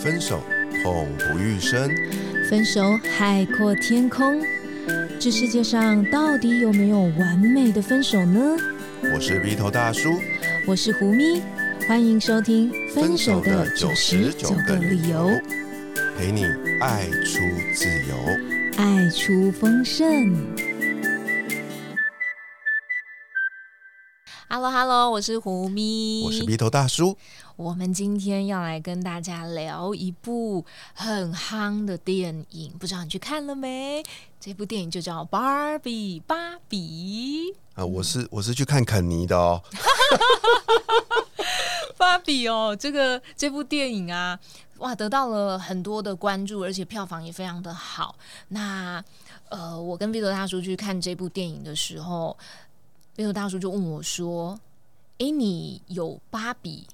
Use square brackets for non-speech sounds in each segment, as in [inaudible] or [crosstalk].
分手痛不欲生，分手海阔天空。这世界上到底有没有完美的分手呢？我是鼻头大叔，我是胡咪，欢迎收听《分手的九十九个理由》，陪你爱出自由，爱出丰盛。Hello，Hello，我是胡咪，我是鼻头大叔。我们今天要来跟大家聊一部很夯的电影，不知道你去看了没？这部电影就叫《芭比》，芭比啊，我是我是去看肯尼的哦。[laughs] 芭比哦，这个这部电影啊，哇，得到了很多的关注，而且票房也非常的好。那呃，我跟鼻头大叔去看这部电影的时候。那个大叔就问我说：“哎，你有芭比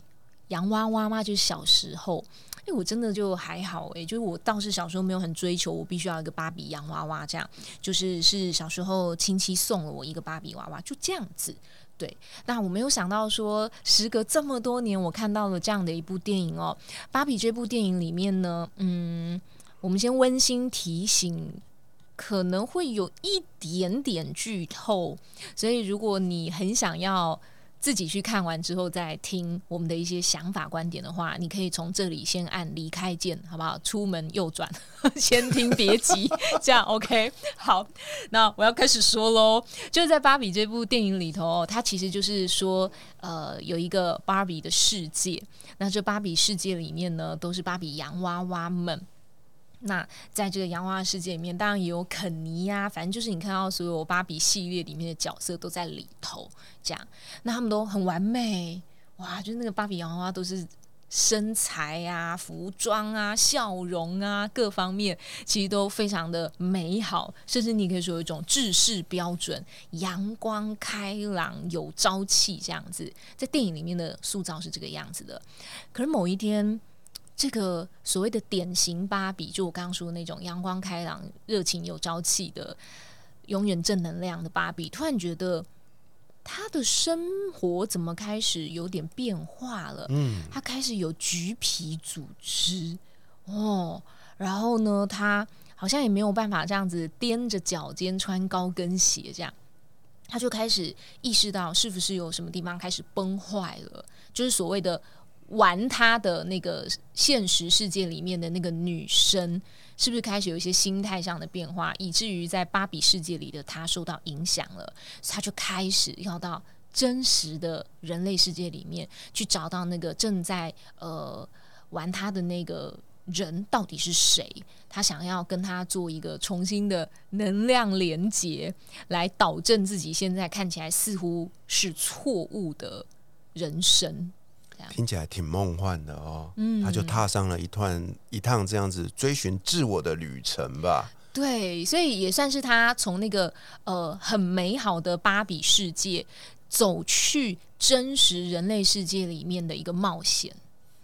洋娃娃吗？就是小时候？哎，我真的就还好哎，就是我倒是小时候没有很追求，我必须要一个芭比洋娃娃，这样就是是小时候亲戚送了我一个芭比娃娃，就这样子。对，那我没有想到说，时隔这么多年，我看到了这样的一部电影哦。芭比这部电影里面呢，嗯，我们先温馨提醒。”可能会有一点点剧透，所以如果你很想要自己去看完之后再听我们的一些想法观点的话，你可以从这里先按离开键，好不好？出门右转，[laughs] 先听别急，这样 OK。好，那我要开始说喽。就是在芭比这部电影里头，它其实就是说，呃，有一个芭比的世界。那这芭比世界里面呢，都是芭比洋娃娃们。那在这个洋娃娃世界里面，当然也有肯尼呀，反正就是你看到所有芭比系列里面的角色都在里头，这样，那他们都很完美，哇，就是那个芭比洋娃娃都是身材啊、服装啊、笑容啊各方面，其实都非常的美好，甚至你可以说有一种制式标准，阳光开朗、有朝气这样子，在电影里面的塑造是这个样子的，可是某一天。这个所谓的典型芭比，就我刚刚说的那种阳光开朗、热情有朝气的、永远正能量的芭比，突然觉得她的生活怎么开始有点变化了？嗯，她开始有橘皮组织哦，然后呢，她好像也没有办法这样子踮着脚尖穿高跟鞋，这样，他就开始意识到是不是有什么地方开始崩坏了，就是所谓的。玩他的那个现实世界里面的那个女生，是不是开始有一些心态上的变化，以至于在芭比世界里的她受到影响了？她就开始要到真实的人类世界里面去找到那个正在呃玩他的那个人到底是谁？她想要跟他做一个重新的能量连接，来导正自己现在看起来似乎是错误的人生。听起来挺梦幻的哦，嗯，他就踏上了一段一趟这样子追寻自我的旅程吧。对，所以也算是他从那个呃很美好的芭比世界走去真实人类世界里面的一个冒险。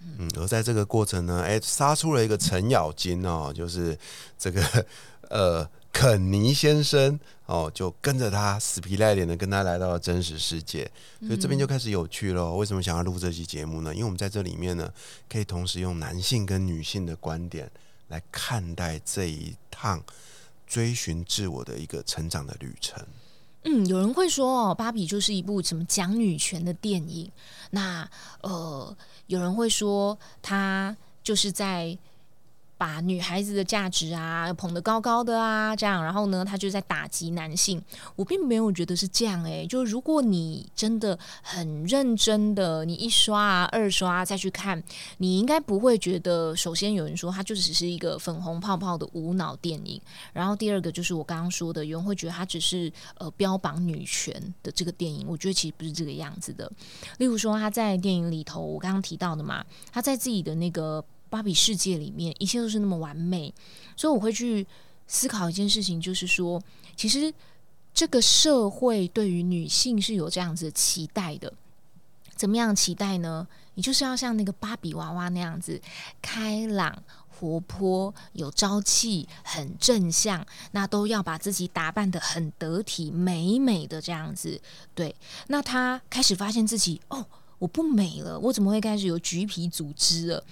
嗯，而在这个过程呢，哎，杀出了一个程咬金哦，就是这个 [laughs] 呃。肯尼先生哦，就跟着他死皮赖脸的跟他来到了真实世界，所以这边就开始有趣了。为什么想要录这期节目呢？因为我们在这里面呢，可以同时用男性跟女性的观点来看待这一趟追寻自我的一个成长的旅程。嗯，有人会说哦，芭比就是一部什么讲女权的电影。那呃，有人会说他就是在。把女孩子的价值啊捧得高高的啊，这样，然后呢，他就在打击男性。我并没有觉得是这样诶，就如果你真的很认真的，你一刷啊、二刷再去看，你应该不会觉得。首先有人说它就只是一个粉红泡泡的无脑电影，然后第二个就是我刚刚说的，有人会觉得它只是呃标榜女权的这个电影。我觉得其实不是这个样子的。例如说他在电影里头，我刚刚提到的嘛，他在自己的那个。芭比世界里面一切都是那么完美，所以我会去思考一件事情，就是说，其实这个社会对于女性是有这样子的期待的。怎么样期待呢？你就是要像那个芭比娃娃那样子，开朗、活泼、有朝气、很正向，那都要把自己打扮的很得体、美美的这样子。对，那她开始发现自己，哦，我不美了，我怎么会开始有橘皮组织了？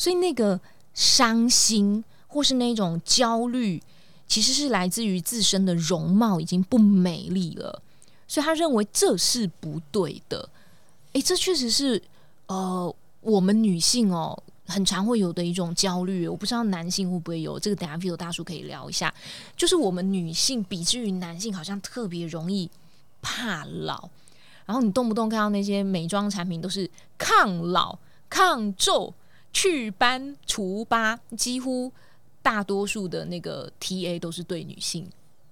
所以那个伤心或是那种焦虑，其实是来自于自身的容貌已经不美丽了，所以他认为这是不对的。诶，这确实是呃，我们女性哦。很常会有的一种焦虑，我不知道男性会不会有这个。等下 V 大叔可以聊一下，就是我们女性比之于男性，好像特别容易怕老。然后你动不动看到那些美妆产品都是抗老、抗皱、祛斑、除疤，几乎大多数的那个 TA 都是对女性，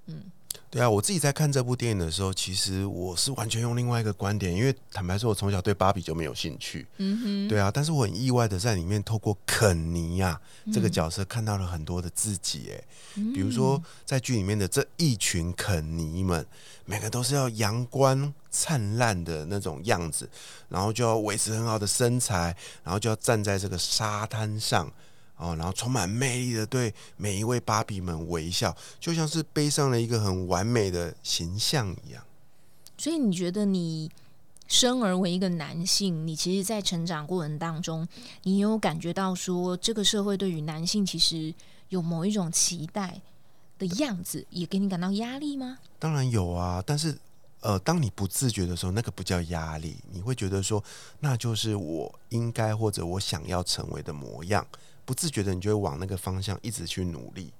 嗯。对啊，我自己在看这部电影的时候，其实我是完全用另外一个观点，因为坦白说，我从小对芭比就没有兴趣。嗯哼，对啊，但是我很意外的在里面透过肯尼呀这个角色看到了很多的自己，哎，比如说在剧里面的这一群肯尼们，每个都是要阳光灿烂的那种样子，然后就要维持很好的身材，然后就要站在这个沙滩上。哦，然后充满魅力的对每一位芭比们微笑，就像是背上了一个很完美的形象一样。所以你觉得你生而为一个男性，你其实，在成长过程当中，你有感觉到说，这个社会对于男性其实有某一种期待的样子，也给你感到压力吗？当然有啊，但是呃，当你不自觉的时候，那个不叫压力，你会觉得说，那就是我应该或者我想要成为的模样。不自觉的，你就会往那个方向一直去努力。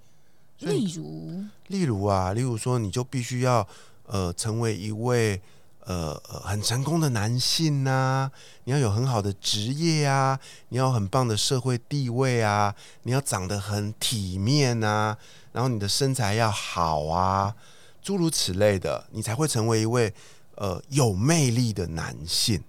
例如，例如啊，例如说，你就必须要呃成为一位呃很成功的男性呐，你要有很好的职业啊，你要很棒的社会地位啊，你要长得很体面啊，然后你的身材要好啊，诸如此类的，你才会成为一位呃有魅力的男性。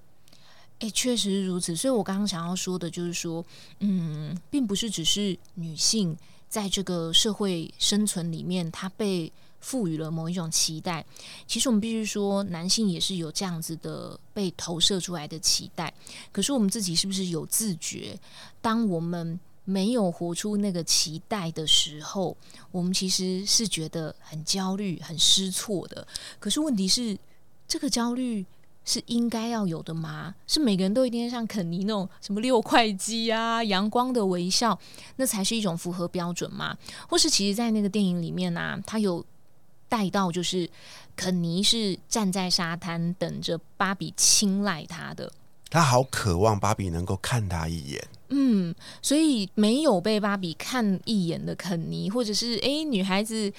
哎，确实如此。所以我刚刚想要说的，就是说，嗯，并不是只是女性在这个社会生存里面，她被赋予了某一种期待。其实我们必须说，男性也是有这样子的被投射出来的期待。可是我们自己是不是有自觉？当我们没有活出那个期待的时候，我们其实是觉得很焦虑、很失措的。可是问题是，这个焦虑。是应该要有的吗？是每个人都一定要像肯尼那种什么六块肌啊、阳光的微笑，那才是一种符合标准吗？或是其实，在那个电影里面呢，他有带到，就是肯尼是站在沙滩等着芭比青睐他的，他好渴望芭比能够看他一眼。嗯，所以没有被芭比看一眼的肯尼，或者是诶女孩子。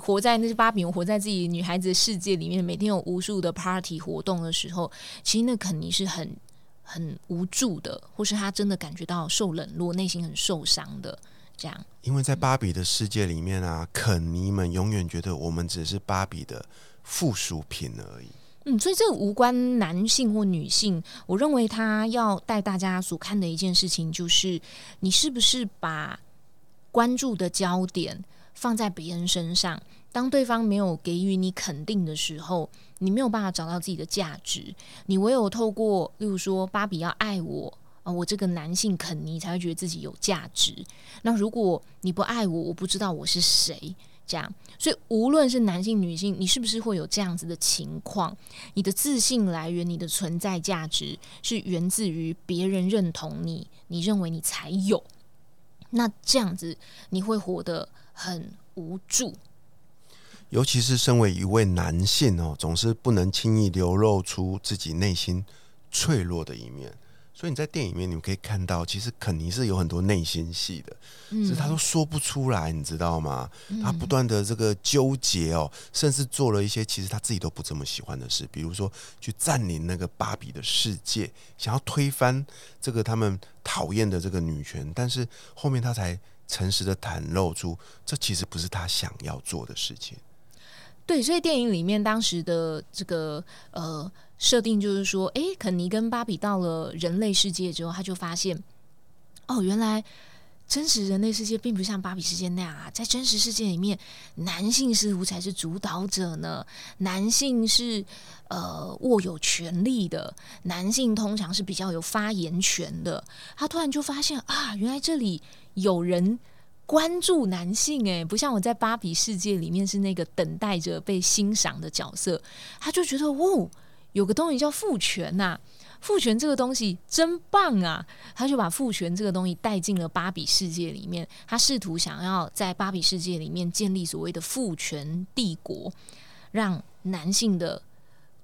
活在那些芭比，活在自己女孩子的世界里面，每天有无数的 party 活动的时候，其实那肯定是很很无助的，或是他真的感觉到受冷落，内心很受伤的这样。因为在芭比的世界里面啊，肯尼们永远觉得我们只是芭比的附属品而已。嗯，所以这个无关男性或女性，我认为他要带大家所看的一件事情，就是你是不是把关注的焦点。放在别人身上，当对方没有给予你肯定的时候，你没有办法找到自己的价值。你唯有透过，例如说，芭比要爱我啊，我这个男性肯尼才会觉得自己有价值。那如果你不爱我，我不知道我是谁。这样，所以无论是男性、女性，你是不是会有这样子的情况？你的自信来源、你的存在价值是源自于别人认同你，你认为你才有。那这样子，你会活得。很无助，尤其是身为一位男性哦，总是不能轻易流露出自己内心脆弱的一面。所以你在电影里面，你们可以看到，其实肯尼是有很多内心戏的，是他都说不出来，你知道吗？他不断的这个纠结哦，甚至做了一些其实他自己都不这么喜欢的事，比如说去占领那个芭比的世界，想要推翻这个他们讨厌的这个女权，但是后面他才。诚实的袒露出，这其实不是他想要做的事情。对，所以电影里面当时的这个呃设定就是说，哎，肯尼跟芭比到了人类世界之后，他就发现，哦，原来真实人类世界并不像芭比世界那样啊，在真实世界里面，男性似乎才是主导者呢，男性是呃握有权力的，男性通常是比较有发言权的。他突然就发现啊，原来这里。有人关注男性，诶，不像我在芭比世界里面是那个等待着被欣赏的角色，他就觉得哦，有个东西叫父权呐，父权这个东西真棒啊！他就把父权这个东西带进了芭比世界里面，他试图想要在芭比世界里面建立所谓的父权帝国，让男性的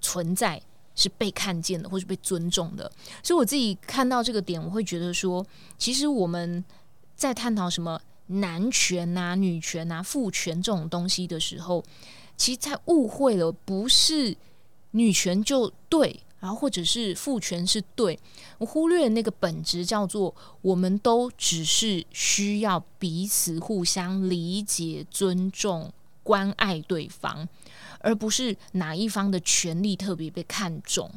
存在是被看见的，或是被尊重的。所以我自己看到这个点，我会觉得说，其实我们在探讨什么男权啊、女权啊、父权这种东西的时候，其实在误会了，不是女权就对。然后，或者是父权是对我忽略那个本质，叫做我们都只是需要彼此互相理解、尊重、关爱对方，而不是哪一方的权利特别被看重。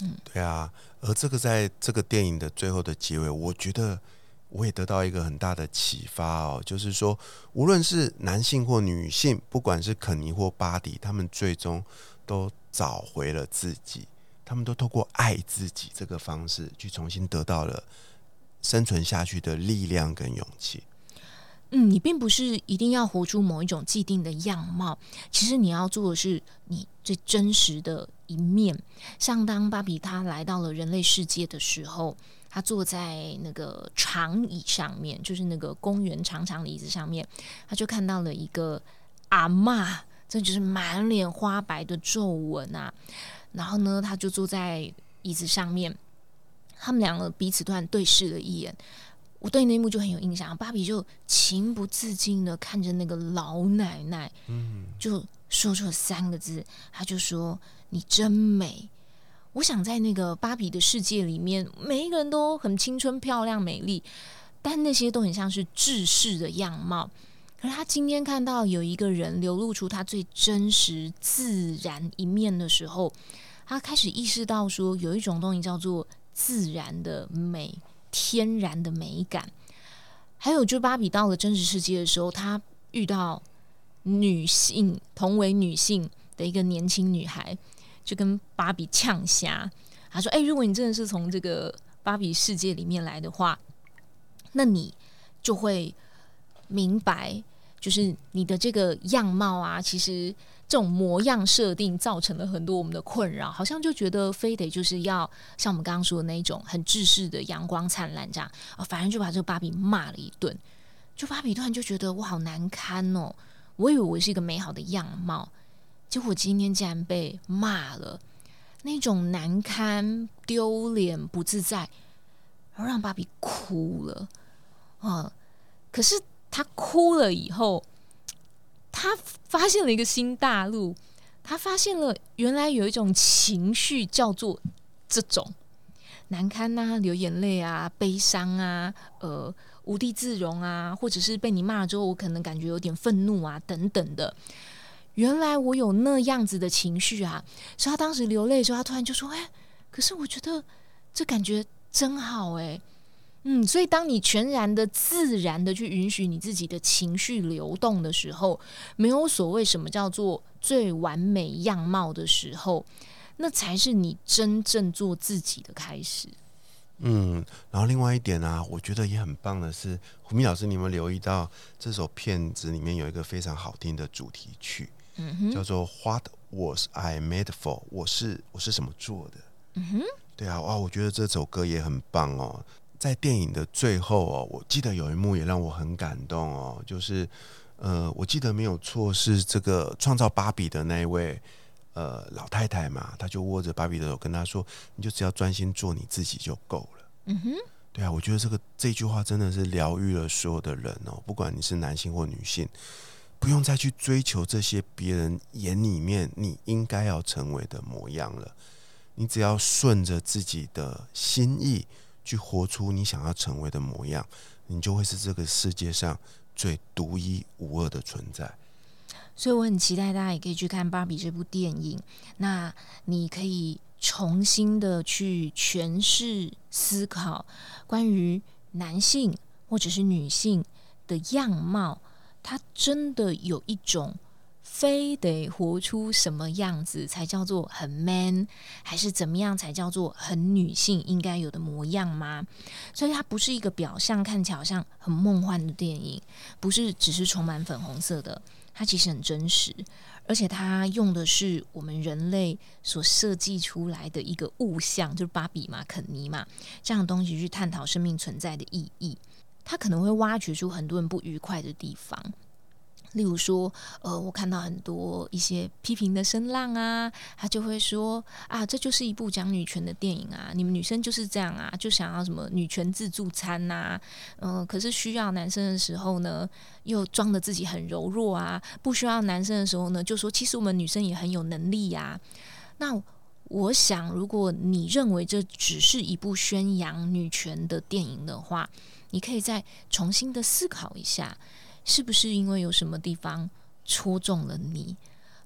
嗯，对啊。而这个在这个电影的最后的结尾，我觉得我也得到一个很大的启发哦，就是说，无论是男性或女性，不管是肯尼或巴迪，他们最终都找回了自己。他们都透过爱自己这个方式，去重新得到了生存下去的力量跟勇气。嗯，你并不是一定要活出某一种既定的样貌，其实你要做的是你最真实的一面。像当芭比她来到了人类世界的时候，她坐在那个长椅上面，就是那个公园长长的椅子上面，他就看到了一个阿妈，这就是满脸花白的皱纹啊。然后呢，他就坐在椅子上面，他们两个彼此突然对视了一眼。我对那一幕就很有印象，芭比就情不自禁的看着那个老奶奶，嗯，就说出了三个字，他就说：“你真美。”我想在那个芭比的世界里面，每一个人都很青春、漂亮、美丽，但那些都很像是制式的样貌。可是他今天看到有一个人流露出他最真实、自然一面的时候。他开始意识到，说有一种东西叫做自然的美、天然的美感。还有，就芭比到了真实世界的时候，她遇到女性同为女性的一个年轻女孩，就跟芭比呛瞎。他说：“哎，如果你真的是从这个芭比世界里面来的话，那你就会明白，就是你的这个样貌啊，其实。”这种模样设定造成了很多我们的困扰，好像就觉得非得就是要像我们刚刚说的那种很制式的阳光灿烂这样啊，反正就把这个芭比骂了一顿，就芭比突然就觉得我好难堪哦，我以为我是一个美好的样貌，结果今天竟然被骂了，那种难堪、丢脸、不自在，而让芭比哭了啊！可是她哭了以后。他发现了一个新大陆，他发现了原来有一种情绪叫做这种难堪呐，流眼泪啊，悲伤啊，呃，无地自容啊，或者是被你骂了之后，我可能感觉有点愤怒啊，等等的。原来我有那样子的情绪啊，所以他当时流泪的时候，他突然就说：“哎，可是我觉得这感觉真好哎。”嗯，所以当你全然的、自然的去允许你自己的情绪流动的时候，没有所谓什么叫做最完美样貌的时候，那才是你真正做自己的开始。嗯，然后另外一点呢，我觉得也很棒的是，胡明老师，你有没有留意到这首片子里面有一个非常好听的主题曲，嗯叫做《What Was I Made For》？我是我是什么做的？嗯哼，对啊，哇，我觉得这首歌也很棒哦。在电影的最后哦，我记得有一幕也让我很感动哦，就是呃，我记得没有错是这个创造芭比的那一位呃老太太嘛，她就握着芭比的手跟她说：“你就只要专心做你自己就够了。”嗯哼，对啊，我觉得这个这句话真的是疗愈了所有的人哦，不管你是男性或女性，不用再去追求这些别人眼里面你应该要成为的模样了，你只要顺着自己的心意。去活出你想要成为的模样，你就会是这个世界上最独一无二的存在。所以我很期待大家也可以去看《芭比》这部电影。那你可以重新的去诠释、思考关于男性或者是女性的样貌，它真的有一种。非得活出什么样子才叫做很 man，还是怎么样才叫做很女性应该有的模样吗？所以它不是一个表象看起来好像很梦幻的电影，不是只是充满粉红色的，它其实很真实，而且它用的是我们人类所设计出来的一个物象，就是芭比嘛、肯尼嘛这样的东西去探讨生命存在的意义。他可能会挖掘出很多人不愉快的地方。例如说，呃，我看到很多一些批评的声浪啊，他就会说啊，这就是一部讲女权的电影啊，你们女生就是这样啊，就想要什么女权自助餐呐，嗯，可是需要男生的时候呢，又装的自己很柔弱啊，不需要男生的时候呢，就说其实我们女生也很有能力呀。那我想，如果你认为这只是一部宣扬女权的电影的话，你可以再重新的思考一下。是不是因为有什么地方戳中了你？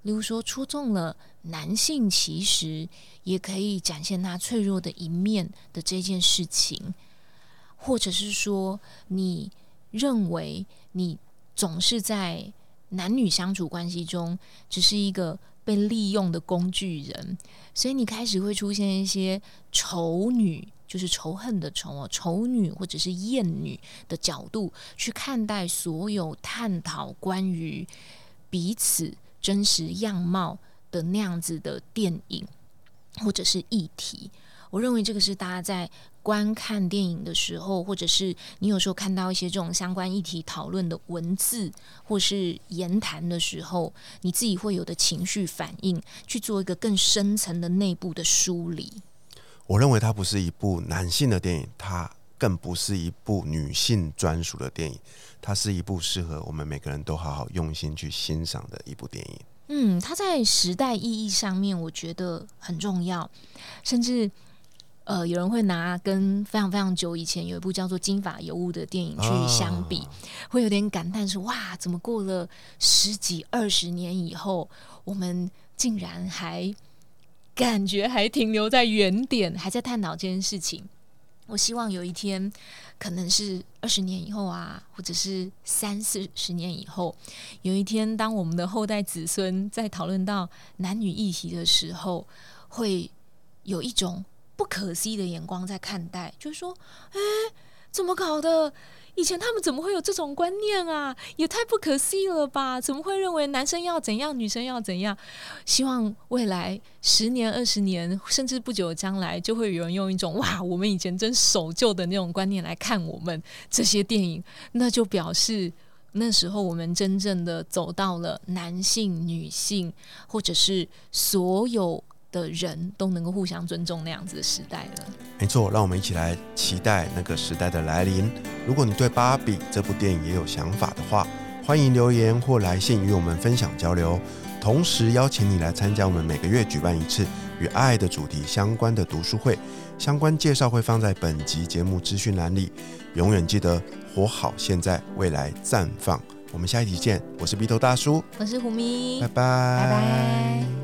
例如说，戳中了男性其实也可以展现他脆弱的一面的这件事情，或者是说，你认为你总是在男女相处关系中只是一个被利用的工具人，所以你开始会出现一些丑女。就是仇恨的仇哦，丑女或者是艳女的角度去看待所有探讨关于彼此真实样貌的那样子的电影或者是议题，我认为这个是大家在观看电影的时候，或者是你有时候看到一些这种相关议题讨论的文字或是言谈的时候，你自己会有的情绪反应，去做一个更深层的内部的梳理。我认为它不是一部男性的电影，它更不是一部女性专属的电影，它是一部适合我们每个人都好好用心去欣赏的一部电影。嗯，它在时代意义上面，我觉得很重要，甚至呃，有人会拿跟非常非常久以前有一部叫做《金发尤物》的电影去相比，会有点感叹说：哇，怎么过了十几二十年以后，我们竟然还。感觉还停留在原点，还在探讨这件事情。我希望有一天，可能是二十年以后啊，或者是三四十年以后，有一天，当我们的后代子孙在讨论到男女议题的时候，会有一种不可思议的眼光在看待，就是说，哎，怎么搞的？以前他们怎么会有这种观念啊？也太不可思议了吧！怎么会认为男生要怎样，女生要怎样？希望未来十年、二十年，甚至不久将来，就会有人用一种“哇，我们以前真守旧”的那种观念来看我们这些电影，那就表示那时候我们真正的走到了男性、女性，或者是所有。的人都能够互相尊重那样子的时代了。没错，让我们一起来期待那个时代的来临。如果你对《芭比》这部电影也有想法的话，欢迎留言或来信与我们分享交流。同时邀请你来参加我们每个月举办一次与爱的主题相关的读书会，相关介绍会放在本集节目资讯栏里。永远记得活好现在，未来绽放。我们下一集见，我是鼻头大叔，我是胡咪，拜拜，拜拜。